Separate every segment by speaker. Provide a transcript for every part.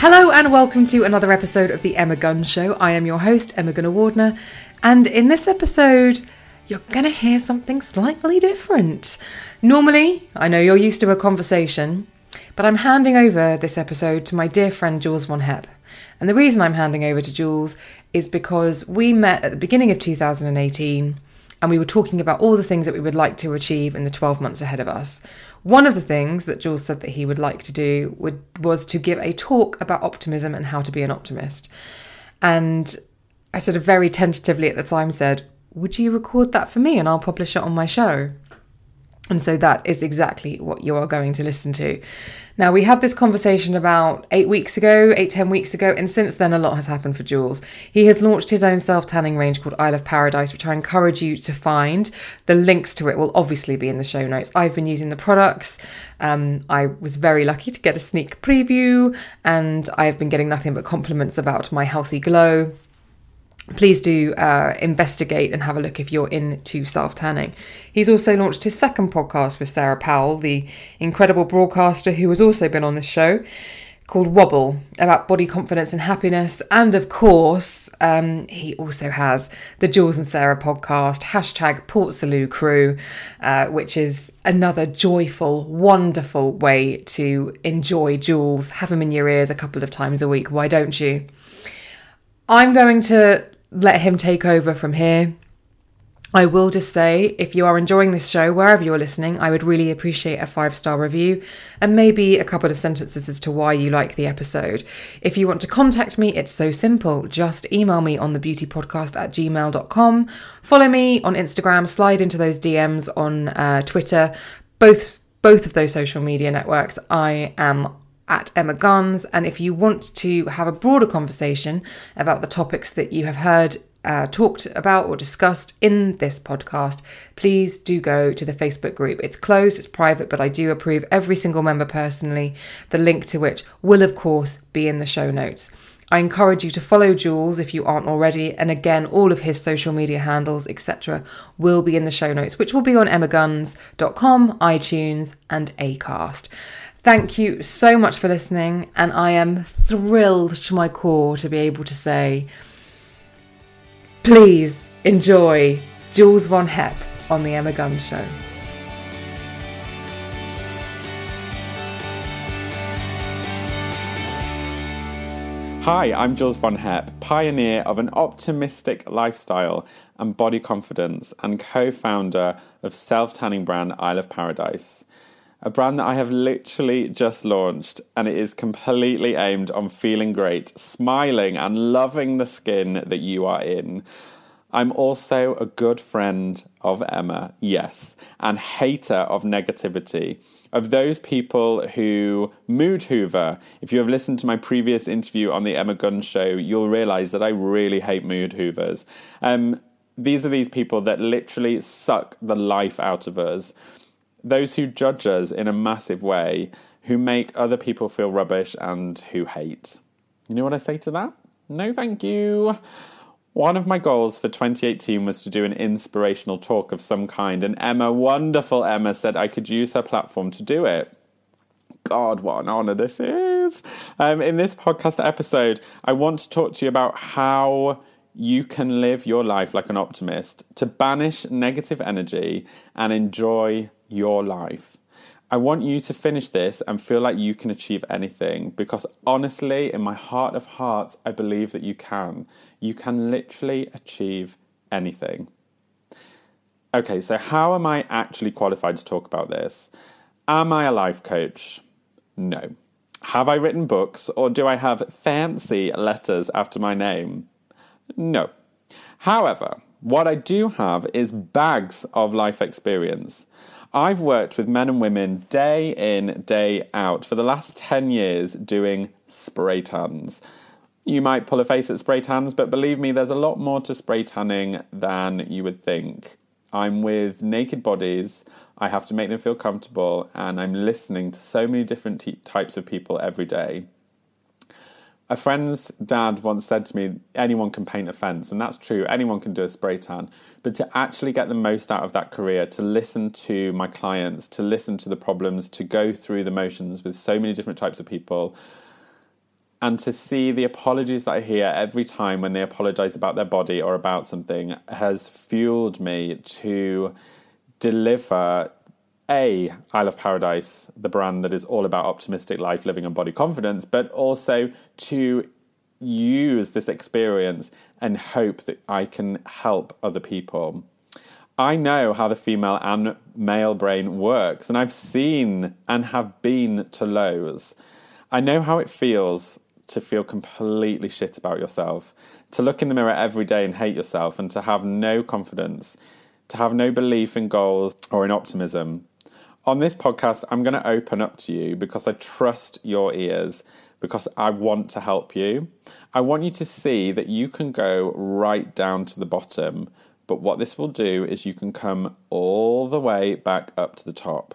Speaker 1: Hello and welcome to another episode of the Emma Guns Show. I am your host, Emma Gunavardhana, and in this episode, you're going to hear something slightly different. Normally, I know you're used to a conversation, but I'm handing over this episode to my dear friend Jules von Hep. And the reason I'm handing over to Jules is because we met at the beginning of 2018 and we were talking about all the things that we would like to achieve in the 12 months ahead of us. One of the things that Jules said that he would like to do would, was to give a talk about optimism and how to be an optimist. And I sort of very tentatively at the time said, Would you record that for me and I'll publish it on my show? And so that is exactly what you are going to listen to. Now, we had this conversation about eight weeks ago, eight, ten weeks ago, and since then a lot has happened for Jules. He has launched his own self tanning range called Isle of Paradise, which I encourage you to find. The links to it will obviously be in the show notes. I've been using the products. Um, I was very lucky to get a sneak preview, and I have been getting nothing but compliments about my healthy glow please do uh, investigate and have a look if you're into self tanning. He's also launched his second podcast with Sarah Powell, the incredible broadcaster who has also been on this show, called Wobble, about body confidence and happiness. And of course, um, he also has the Jules and Sarah podcast, hashtag Port Salut Crew, uh, which is another joyful, wonderful way to enjoy Jules. Have him in your ears a couple of times a week. Why don't you? I'm going to let him take over from here. I will just say, if you are enjoying this show, wherever you're listening, I would really appreciate a five star review and maybe a couple of sentences as to why you like the episode. If you want to contact me, it's so simple. Just email me on thebeautypodcast at gmail.com. Follow me on Instagram, slide into those DMs on uh, Twitter. Both both of those social media networks, I am at Emma Guns. And if you want to have a broader conversation about the topics that you have heard uh, talked about or discussed in this podcast, please do go to the Facebook group. It's closed, it's private, but I do approve every single member personally, the link to which will, of course, be in the show notes. I encourage you to follow Jules if you aren't already, and again, all of his social media handles, etc., will be in the show notes, which will be on emmaguns.com, iTunes, and Acast. Thank you so much for listening, and I am thrilled to my core to be able to say, please enjoy Jules Von Hep on The Emma Guns Show.
Speaker 2: Hi, I'm Jules Von Hep, pioneer of an optimistic lifestyle and body confidence, and co founder of self tanning brand Isle of Paradise a brand that I have literally just launched, and it is completely aimed on feeling great, smiling, and loving the skin that you are in. I'm also a good friend of Emma, yes, and hater of negativity. Of those people who mood hoover. If you have listened to my previous interview on the Emma Guns show, you'll realize that I really hate mood hoovers. Um, these are these people that literally suck the life out of us those who judge us in a massive way, who make other people feel rubbish and who hate. You know what I say to that? No, thank you. One of my goals for 2018 was to do an inspirational talk of some kind, and Emma, wonderful Emma, said I could use her platform to do it. God, what an honour this is. Um, in this podcast episode, I want to talk to you about how you can live your life like an optimist, to banish negative energy and enjoy your life. I want you to finish this and feel like you can achieve anything because honestly, in my heart of hearts, I believe that you can. You can literally achieve anything. Okay, so how am I actually qualified to talk about this? Am I a life coach? No. Have I written books or do I have fancy letters after my name? No. However, what I do have is bags of life experience. I've worked with men and women day in, day out for the last 10 years doing spray tans. You might pull a face at spray tans, but believe me, there's a lot more to spray tanning than you would think. I'm with naked bodies, I have to make them feel comfortable, and I'm listening to so many different t- types of people every day. A friend's dad once said to me, anyone can paint a fence, and that's true, anyone can do a spray tan. But to actually get the most out of that career, to listen to my clients, to listen to the problems, to go through the motions with so many different types of people, and to see the apologies that I hear every time when they apologize about their body or about something has fueled me to deliver a Isle of Paradise, the brand that is all about optimistic life, living, and body confidence, but also to use this experience and hope that I can help other people. I know how the female and male brain works, and I've seen and have been to lows. I know how it feels to feel completely shit about yourself, to look in the mirror every day and hate yourself, and to have no confidence, to have no belief in goals or in optimism. On this podcast, I'm going to open up to you because I trust your ears, because I want to help you. I want you to see that you can go right down to the bottom, but what this will do is you can come all the way back up to the top.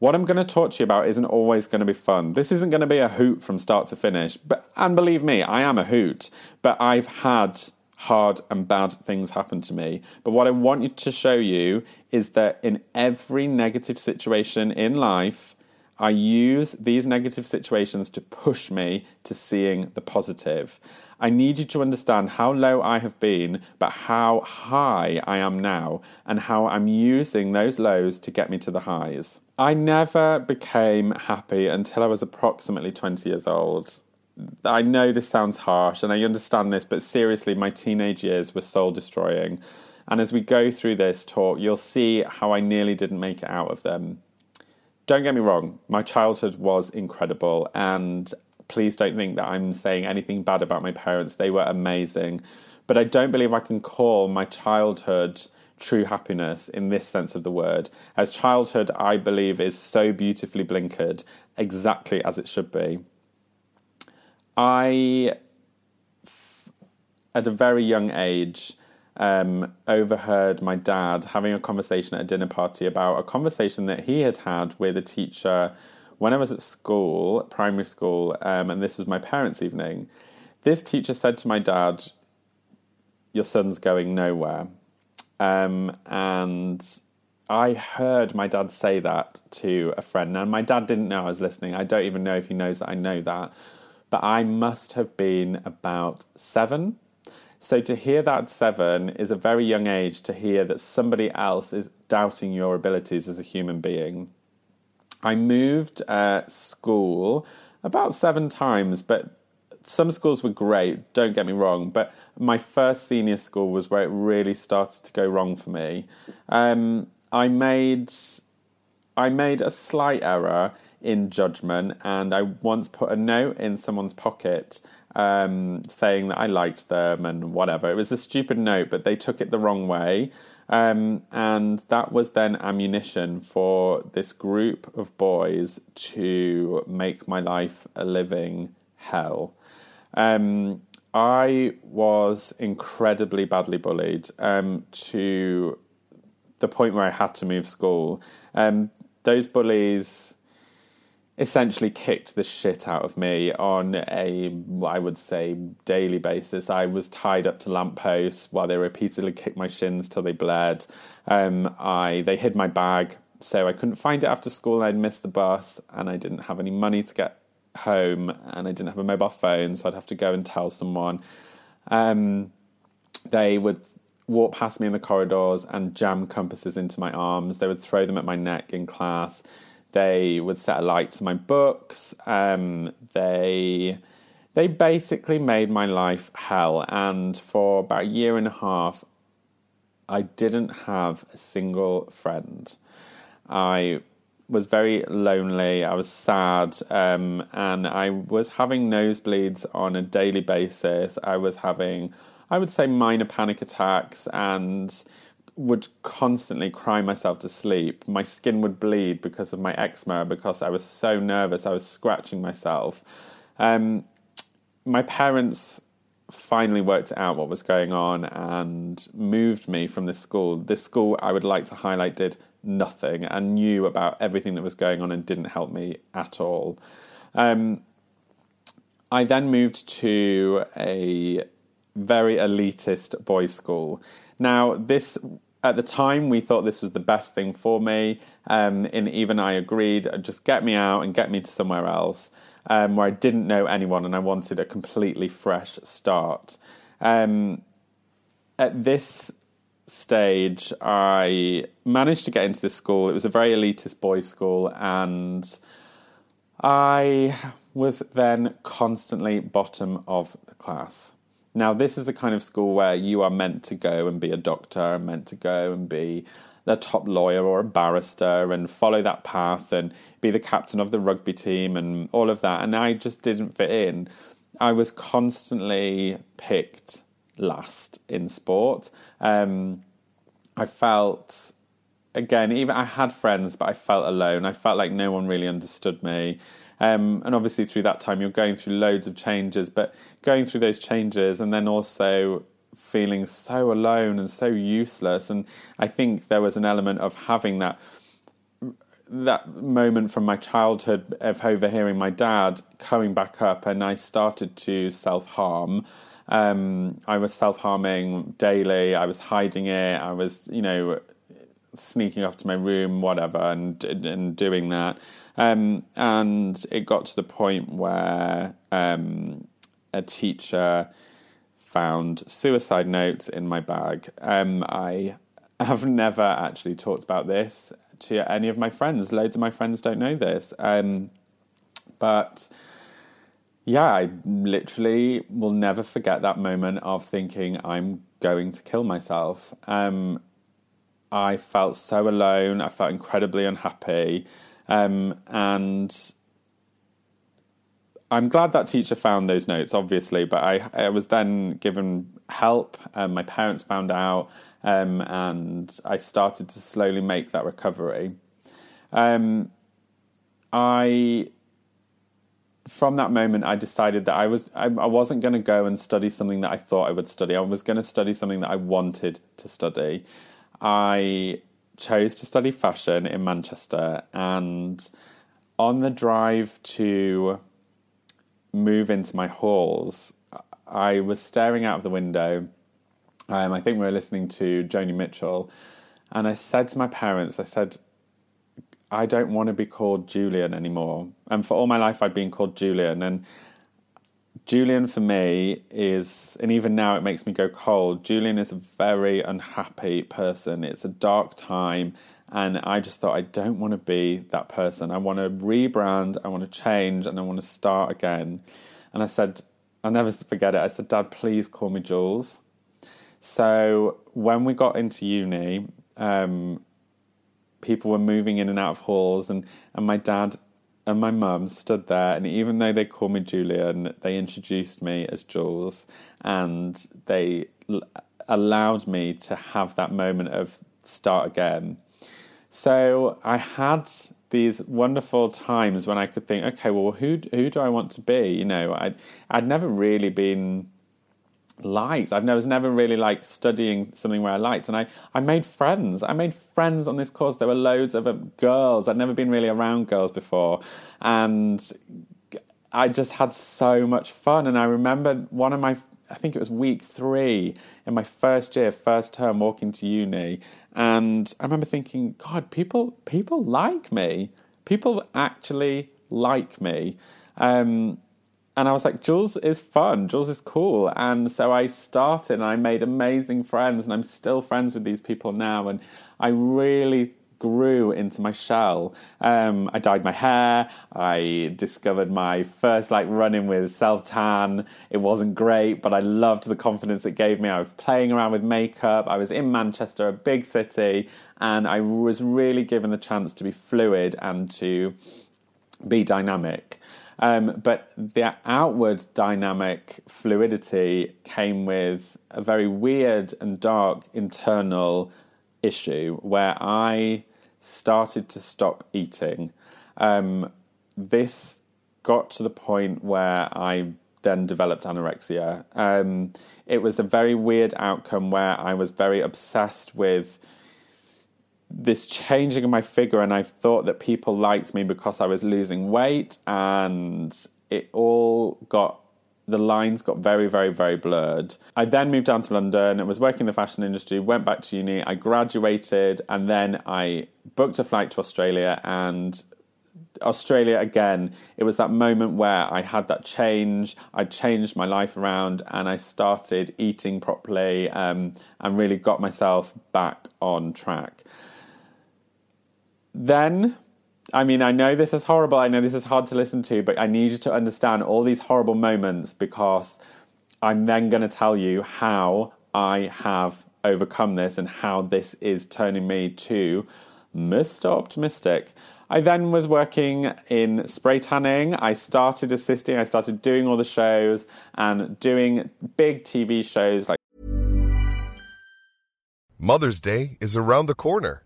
Speaker 2: What I'm going to talk to you about isn't always going to be fun. This isn't going to be a hoot from start to finish. But and believe me, I am a hoot, but I've had hard and bad things happen to me. But what I want you to show you is that in every negative situation in life, I use these negative situations to push me to seeing the positive. I need you to understand how low I have been, but how high I am now, and how I'm using those lows to get me to the highs. I never became happy until I was approximately 20 years old. I know this sounds harsh and I understand this, but seriously, my teenage years were soul destroying. And as we go through this talk, you'll see how I nearly didn't make it out of them. Don't get me wrong, my childhood was incredible, and please don't think that I'm saying anything bad about my parents. They were amazing. But I don't believe I can call my childhood true happiness in this sense of the word. As childhood, I believe, is so beautifully blinkered, exactly as it should be. I, at a very young age, um, overheard my dad having a conversation at a dinner party about a conversation that he had had with a teacher when I was at school, primary school, um, and this was my parents' evening. This teacher said to my dad, Your son's going nowhere. Um, and I heard my dad say that to a friend. Now, my dad didn't know I was listening. I don't even know if he knows that I know that. But I must have been about seven. So to hear that at seven is a very young age to hear that somebody else is doubting your abilities as a human being. I moved uh, school about seven times, but some schools were great, don't get me wrong, but my first senior school was where it really started to go wrong for me. Um, I made I made a slight error in judgment, and I once put a note in someone's pocket um, saying that I liked them and whatever. It was a stupid note, but they took it the wrong way. Um, and that was then ammunition for this group of boys to make my life a living hell. Um, I was incredibly badly bullied um, to the point where I had to move school. Um, those bullies essentially kicked the shit out of me on a, I would say, daily basis. I was tied up to lampposts while they repeatedly kicked my shins till they bled. Um, I they hid my bag, so I couldn't find it after school. I'd missed the bus, and I didn't have any money to get home and I didn't have a mobile phone, so I'd have to go and tell someone. Um, they would walk past me in the corridors and jam compasses into my arms. They would throw them at my neck in class. They would set a light to my books. Um, they they basically made my life hell. And for about a year and a half, I didn't have a single friend. I was very lonely. I was sad, um, and I was having nosebleeds on a daily basis. I was having, I would say, minor panic attacks, and would constantly cry myself to sleep. My skin would bleed because of my eczema, because I was so nervous. I was scratching myself. Um, my parents finally worked out what was going on and moved me from this school. This school, I would like to highlight, did nothing and knew about everything that was going on and didn't help me at all. Um, I then moved to a very elitist boys' school. Now, this at the time we thought this was the best thing for me, um, and even I agreed. Just get me out and get me to somewhere else um, where I didn't know anyone and I wanted a completely fresh start. Um, at this stage, I managed to get into this school. It was a very elitist boys' school, and I was then constantly bottom of the class. Now, this is the kind of school where you are meant to go and be a doctor, meant to go and be a top lawyer or a barrister and follow that path and be the captain of the rugby team and all of that. And I just didn't fit in. I was constantly picked last in sport. Um, I felt, again, even I had friends, but I felt alone. I felt like no one really understood me. Um, and obviously, through that time, you're going through loads of changes, but going through those changes and then also feeling so alone and so useless. And I think there was an element of having that that moment from my childhood of overhearing my dad coming back up, and I started to self harm. Um, I was self harming daily. I was hiding it. I was, you know, sneaking off to my room, whatever, and and doing that. Um, and it got to the point where um, a teacher found suicide notes in my bag. Um, I have never actually talked about this to any of my friends. Loads of my friends don't know this. Um, but yeah, I literally will never forget that moment of thinking I'm going to kill myself. Um, I felt so alone. I felt incredibly unhappy. Um, and I'm glad that teacher found those notes, obviously, but I, I was then given help. Um, my parents found out, um, and I started to slowly make that recovery. Um, I, from that moment, I decided that I was I, I wasn't going to go and study something that I thought I would study. I was going to study something that I wanted to study. I chose to study fashion in Manchester, and on the drive to move into my halls, I was staring out of the window. Um, I think we were listening to Joni Mitchell, and I said to my parents, I said, I don't want to be called Julian anymore. And for all my life, I'd been called Julian. And Julian for me is, and even now it makes me go cold. Julian is a very unhappy person. It's a dark time. And I just thought, I don't want to be that person. I want to rebrand, I want to change, and I want to start again. And I said, I'll never forget it. I said, Dad, please call me Jules. So when we got into uni, um, people were moving in and out of halls, and, and my dad and my mum stood there, and even though they called me Julian, they introduced me as Jules, and they l- allowed me to have that moment of start again. So I had these wonderful times when I could think, okay, well, who who do I want to be? You know, I'd I'd never really been liked. I was never really like studying something where I liked, and I I made friends. I made friends on this course. There were loads of um, girls. I'd never been really around girls before, and I just had so much fun. And I remember one of my I think it was week three in my first year, first term, walking to uni, and I remember thinking, God, people people like me. People actually like me. Um, and I was like, Jules is fun. Jules is cool. And so I started and I made amazing friends, and I'm still friends with these people now. And I really grew into my shell. Um, I dyed my hair. I discovered my first like running with self tan. It wasn't great, but I loved the confidence it gave me. I was playing around with makeup. I was in Manchester, a big city, and I was really given the chance to be fluid and to be dynamic. Um, but the outward dynamic fluidity came with a very weird and dark internal issue where I started to stop eating. Um, this got to the point where I then developed anorexia. Um, it was a very weird outcome where I was very obsessed with this changing of my figure, and I thought that people liked me because I was losing weight, and it all got the lines got very, very, very blurred. I then moved down to London and was working in the fashion industry, went back to uni, I graduated, and then I booked a flight to Australia. And Australia, again, it was that moment where I had that change. I changed my life around and I started eating properly um, and really got myself back on track. Then I mean, I know this is horrible. I know this is hard to listen to, but I need you to understand all these horrible moments because I'm then going to tell you how I have overcome this and how this is turning me to Mr. Optimistic. I then was working in spray tanning. I started assisting, I started doing all the shows and doing big TV shows like
Speaker 3: Mother's Day is around the corner.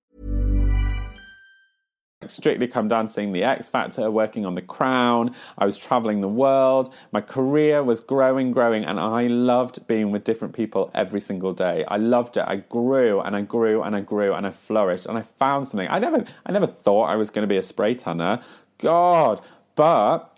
Speaker 2: Strictly Come Dancing, The X Factor, working on The Crown. I was traveling the world. My career was growing, growing, and I loved being with different people every single day. I loved it. I grew and I grew and I grew and I flourished and I found something. I never, I never thought I was going to be a spray tanner. God, but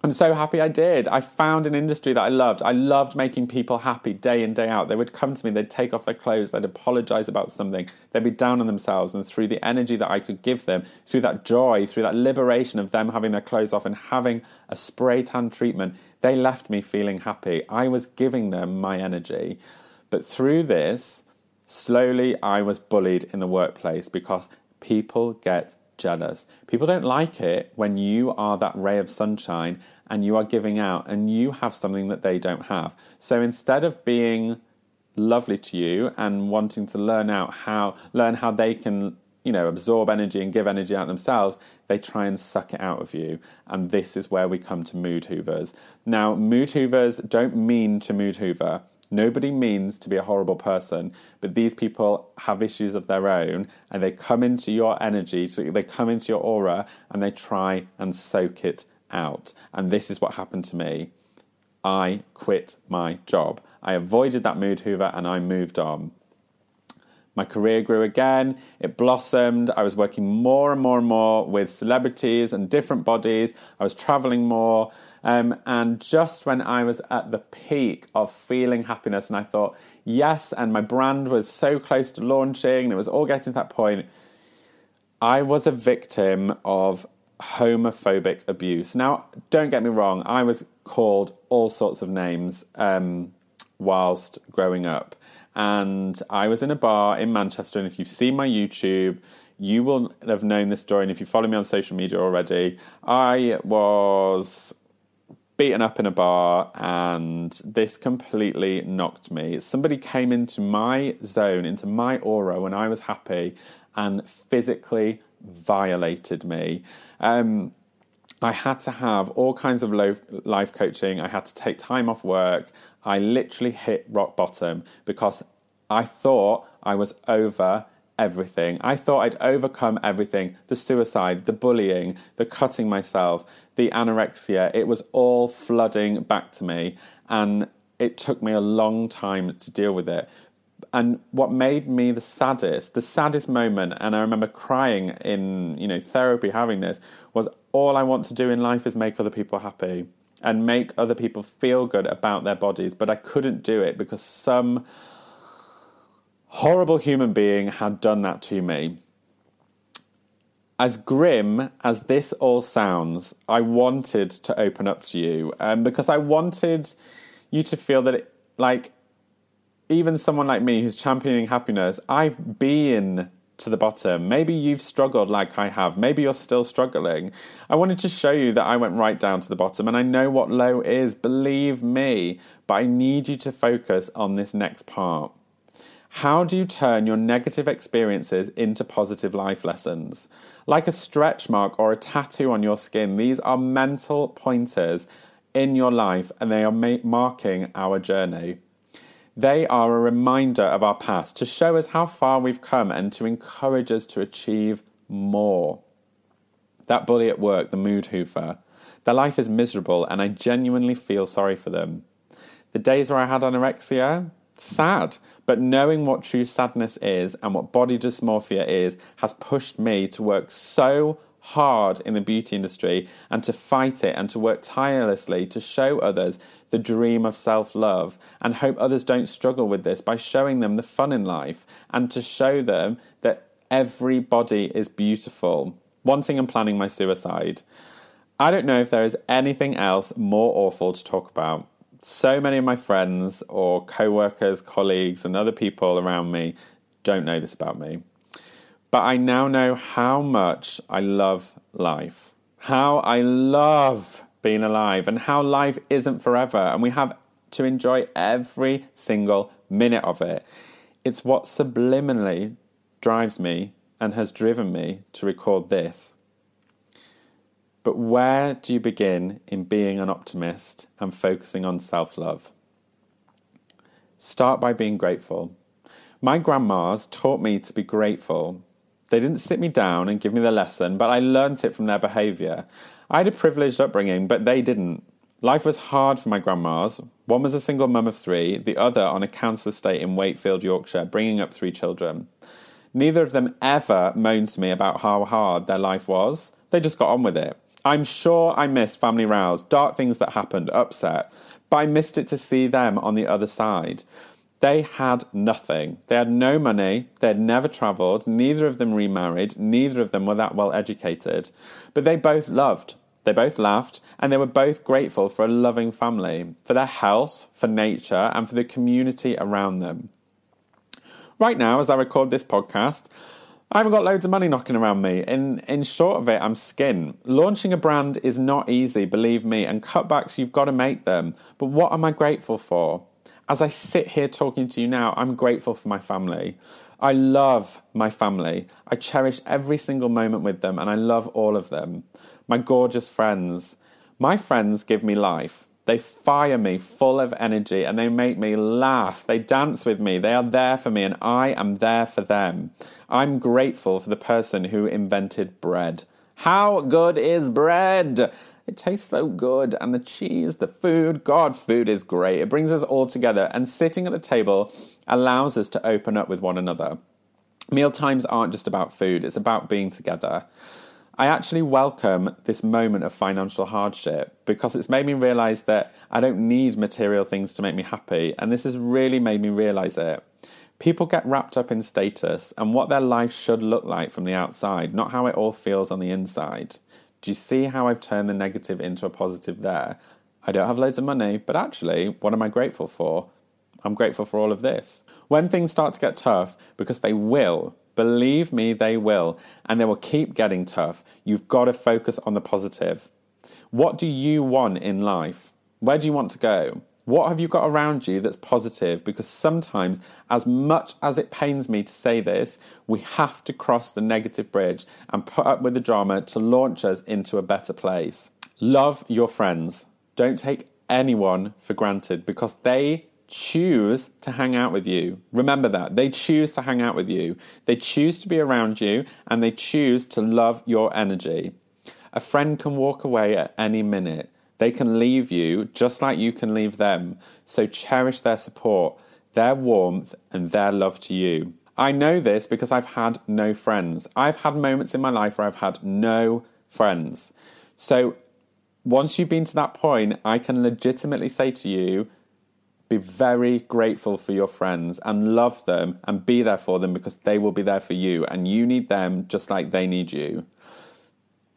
Speaker 2: I'm so happy I did. I found an industry that I loved. I loved making people happy day in, day out. They would come to me, they'd take off their clothes, they'd apologize about something, they'd be down on themselves. And through the energy that I could give them, through that joy, through that liberation of them having their clothes off and having a spray tan treatment, they left me feeling happy. I was giving them my energy. But through this, slowly I was bullied in the workplace because people get jealous. People don't like it when you are that ray of sunshine and you are giving out and you have something that they don't have. So instead of being lovely to you and wanting to learn out how learn how they can you know absorb energy and give energy out themselves they try and suck it out of you and this is where we come to mood hoovers now mood hoovers don't mean to mood hoover Nobody means to be a horrible person, but these people have issues of their own and they come into your energy, so they come into your aura and they try and soak it out. And this is what happened to me. I quit my job. I avoided that mood hoover and I moved on. My career grew again, it blossomed. I was working more and more and more with celebrities and different bodies. I was traveling more. Um, and just when I was at the peak of feeling happiness, and I thought, yes, and my brand was so close to launching, and it was all getting to that point, I was a victim of homophobic abuse. Now, don't get me wrong, I was called all sorts of names um, whilst growing up. And I was in a bar in Manchester, and if you've seen my YouTube, you will have known this story. And if you follow me on social media already, I was beaten up in a bar and this completely knocked me. Somebody came into my zone, into my aura when I was happy and physically violated me. Um, I had to have all kinds of life coaching. I had to take time off work. I literally hit rock bottom because I thought I was over everything. I thought I'd overcome everything the suicide, the bullying, the cutting myself, the anorexia. It was all flooding back to me, and it took me a long time to deal with it. And what made me the saddest, the saddest moment, and I remember crying in you know therapy having this, was all I want to do in life is make other people happy and make other people feel good about their bodies, but I couldn't do it because some horrible human being had done that to me. As grim as this all sounds, I wanted to open up to you um, because I wanted you to feel that, it, like, even someone like me who's championing happiness, I've been to the bottom. Maybe you've struggled like I have. Maybe you're still struggling. I wanted to show you that I went right down to the bottom and I know what low is, believe me. But I need you to focus on this next part. How do you turn your negative experiences into positive life lessons? Like a stretch mark or a tattoo on your skin, these are mental pointers in your life and they are ma- marking our journey. They are a reminder of our past to show us how far we've come and to encourage us to achieve more. That bully at work, the mood hoover, their life is miserable and I genuinely feel sorry for them. The days where I had anorexia, sad, but knowing what true sadness is and what body dysmorphia is has pushed me to work so hard in the beauty industry and to fight it and to work tirelessly to show others the dream of self love and hope others don't struggle with this by showing them the fun in life and to show them that every body is beautiful. Wanting and planning my suicide. I don't know if there is anything else more awful to talk about so many of my friends or co workers, colleagues, and other people around me don't know this about me. But I now know how much I love life, how I love being alive, and how life isn't forever, and we have to enjoy every single minute of it. It's what subliminally drives me and has driven me to record this. But where do you begin in being an optimist and focusing on self love? Start by being grateful. My grandmas taught me to be grateful. They didn't sit me down and give me the lesson, but I learnt it from their behaviour. I had a privileged upbringing, but they didn't. Life was hard for my grandmas. One was a single mum of three, the other on a council estate in Wakefield, Yorkshire, bringing up three children. Neither of them ever moaned to me about how hard their life was. They just got on with it. I'm sure I missed family rows, dark things that happened, upset, but I missed it to see them on the other side. They had nothing. They had no money. They had never travelled. Neither of them remarried. Neither of them were that well educated. But they both loved. They both laughed. And they were both grateful for a loving family, for their health, for nature, and for the community around them. Right now, as I record this podcast, I haven't got loads of money knocking around me. In in short of it, I'm skin. Launching a brand is not easy, believe me, and cutbacks you've got to make them. But what am I grateful for? As I sit here talking to you now, I'm grateful for my family. I love my family. I cherish every single moment with them and I love all of them. My gorgeous friends. My friends give me life. They fire me full of energy and they make me laugh. They dance with me. They are there for me and I am there for them. I'm grateful for the person who invented bread. How good is bread? It tastes so good, and the cheese, the food, God, food is great. It brings us all together, and sitting at the table allows us to open up with one another. Meal times aren't just about food, it's about being together. I actually welcome this moment of financial hardship because it's made me realize that I don't need material things to make me happy, and this has really made me realize it. People get wrapped up in status and what their life should look like from the outside, not how it all feels on the inside. Do you see how I've turned the negative into a positive there? I don't have loads of money, but actually, what am I grateful for? I'm grateful for all of this. When things start to get tough, because they will, Believe me, they will. And they will keep getting tough. You've got to focus on the positive. What do you want in life? Where do you want to go? What have you got around you that's positive? Because sometimes, as much as it pains me to say this, we have to cross the negative bridge and put up with the drama to launch us into a better place. Love your friends. Don't take anyone for granted because they choose to hang out with you. Remember that. They choose to hang out with you. They choose to be around you and they choose to love your energy. A friend can walk away at any minute. They can leave you just like you can leave them. So cherish their support, their warmth, and their love to you. I know this because I've had no friends. I've had moments in my life where I've had no friends. So once you've been to that point, I can legitimately say to you, be very grateful for your friends and love them and be there for them because they will be there for you and you need them just like they need you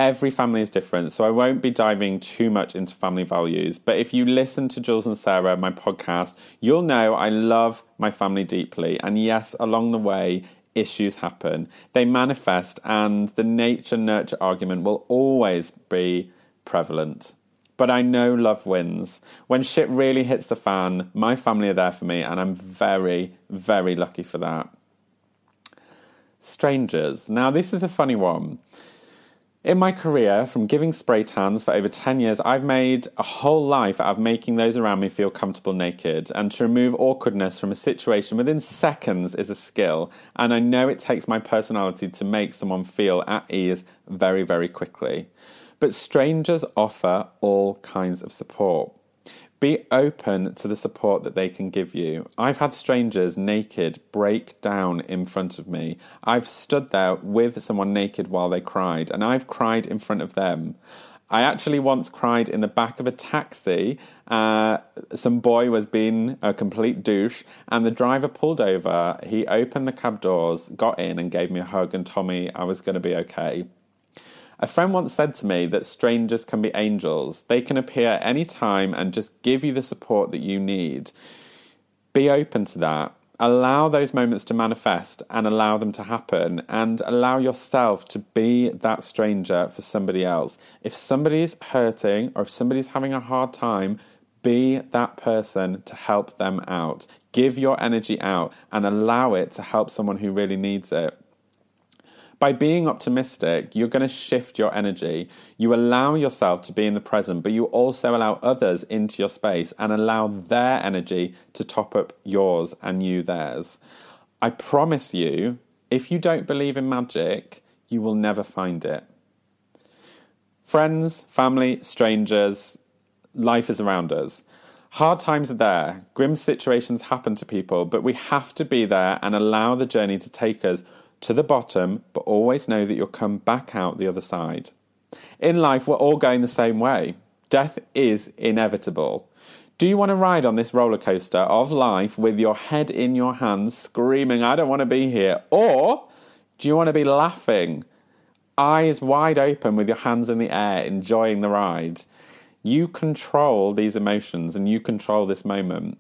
Speaker 2: every family is different, so I won't be diving too much into family values. But if you listen to Jules and Sarah, my podcast, you'll know I love my family deeply. And yes, along the way, issues happen. They manifest, and the nature nurture argument will always be prevalent. But I know love wins. When shit really hits the fan, my family are there for me, and I'm very, very lucky for that. Strangers. Now, this is a funny one. In my career, from giving spray tans for over 10 years, I've made a whole life out of making those around me feel comfortable naked. And to remove awkwardness from a situation within seconds is a skill. And I know it takes my personality to make someone feel at ease very, very quickly. But strangers offer all kinds of support. Be open to the support that they can give you. I've had strangers naked break down in front of me. I've stood there with someone naked while they cried, and I've cried in front of them. I actually once cried in the back of a taxi. Uh, some boy was being a complete douche, and the driver pulled over. He opened the cab doors, got in, and gave me a hug and told me I was going to be okay. A friend once said to me that strangers can be angels. They can appear any time and just give you the support that you need. Be open to that. Allow those moments to manifest and allow them to happen and allow yourself to be that stranger for somebody else. If somebody's hurting or if somebody's having a hard time, be that person to help them out. Give your energy out and allow it to help someone who really needs it. By being optimistic, you're going to shift your energy. You allow yourself to be in the present, but you also allow others into your space and allow their energy to top up yours and you theirs. I promise you, if you don't believe in magic, you will never find it. Friends, family, strangers, life is around us. Hard times are there, grim situations happen to people, but we have to be there and allow the journey to take us to the bottom, but always know that you'll come back out the other side. In life, we're all going the same way. Death is inevitable. Do you want to ride on this roller coaster of life with your head in your hands, screaming, I don't want to be here? Or do you want to be laughing, eyes wide open with your hands in the air, enjoying the ride? You control these emotions and you control this moment.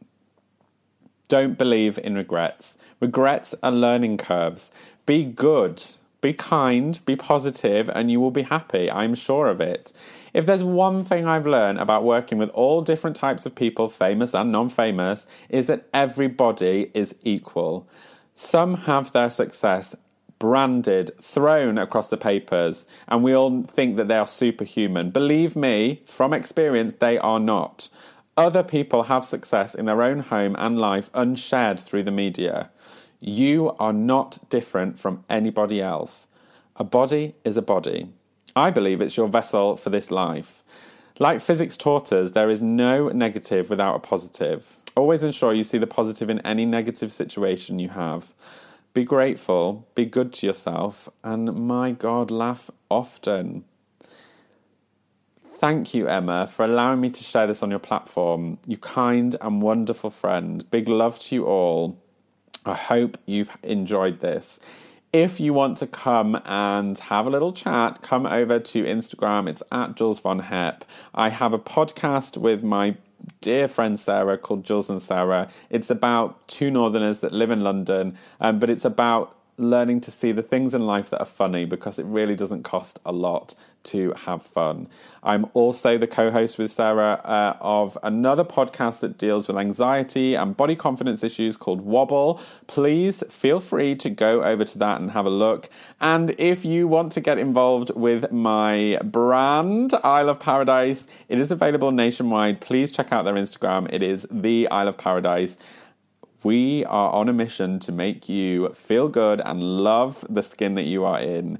Speaker 2: Don't believe in regrets. Regrets are learning curves. Be good, be kind, be positive, and you will be happy. I'm sure of it. If there's one thing I've learned about working with all different types of people, famous and non famous, is that everybody is equal. Some have their success branded, thrown across the papers, and we all think that they are superhuman. Believe me, from experience, they are not. Other people have success in their own home and life unshared through the media. You are not different from anybody else. A body is a body. I believe it's your vessel for this life. Like physics taught us, there is no negative without a positive. Always ensure you see the positive in any negative situation you have. Be grateful, be good to yourself, and my God, laugh often. Thank you, Emma, for allowing me to share this on your platform. You kind and wonderful friend. Big love to you all. I hope you've enjoyed this. If you want to come and have a little chat, come over to Instagram. It's at Jules Von Hep. I have a podcast with my dear friend Sarah called Jules and Sarah. It's about two Northerners that live in London, um, but it's about learning to see the things in life that are funny because it really doesn't cost a lot to have fun. I'm also the co host with Sarah uh, of another podcast that deals with anxiety and body confidence issues called Wobble. Please feel free to go over to that and have a look. And if you want to get involved with my brand, Isle of Paradise, it is available nationwide. Please check out their Instagram. It is the Isle of Paradise. We are on a mission to make you feel good and love the skin that you are in.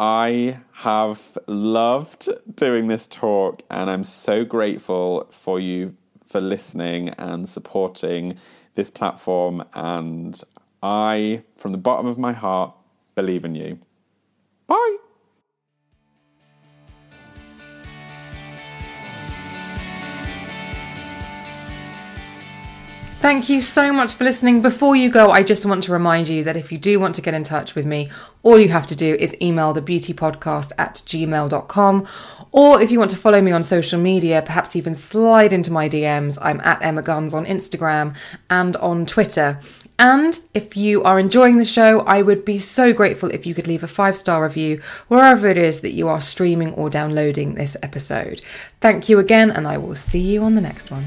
Speaker 2: I have loved doing this talk, and I'm so grateful for you for listening and supporting this platform. And I, from the bottom of my heart, believe in you. Bye.
Speaker 1: Thank you so much for listening. Before you go, I just want to remind you that if you do want to get in touch with me, all you have to do is email the beautypodcast at gmail.com. Or if you want to follow me on social media, perhaps even slide into my DMs, I'm at Emma Guns on Instagram and on Twitter. And if you are enjoying the show, I would be so grateful if you could leave a five star review wherever it is that you are streaming or downloading this episode. Thank you again, and I will see you on the next one.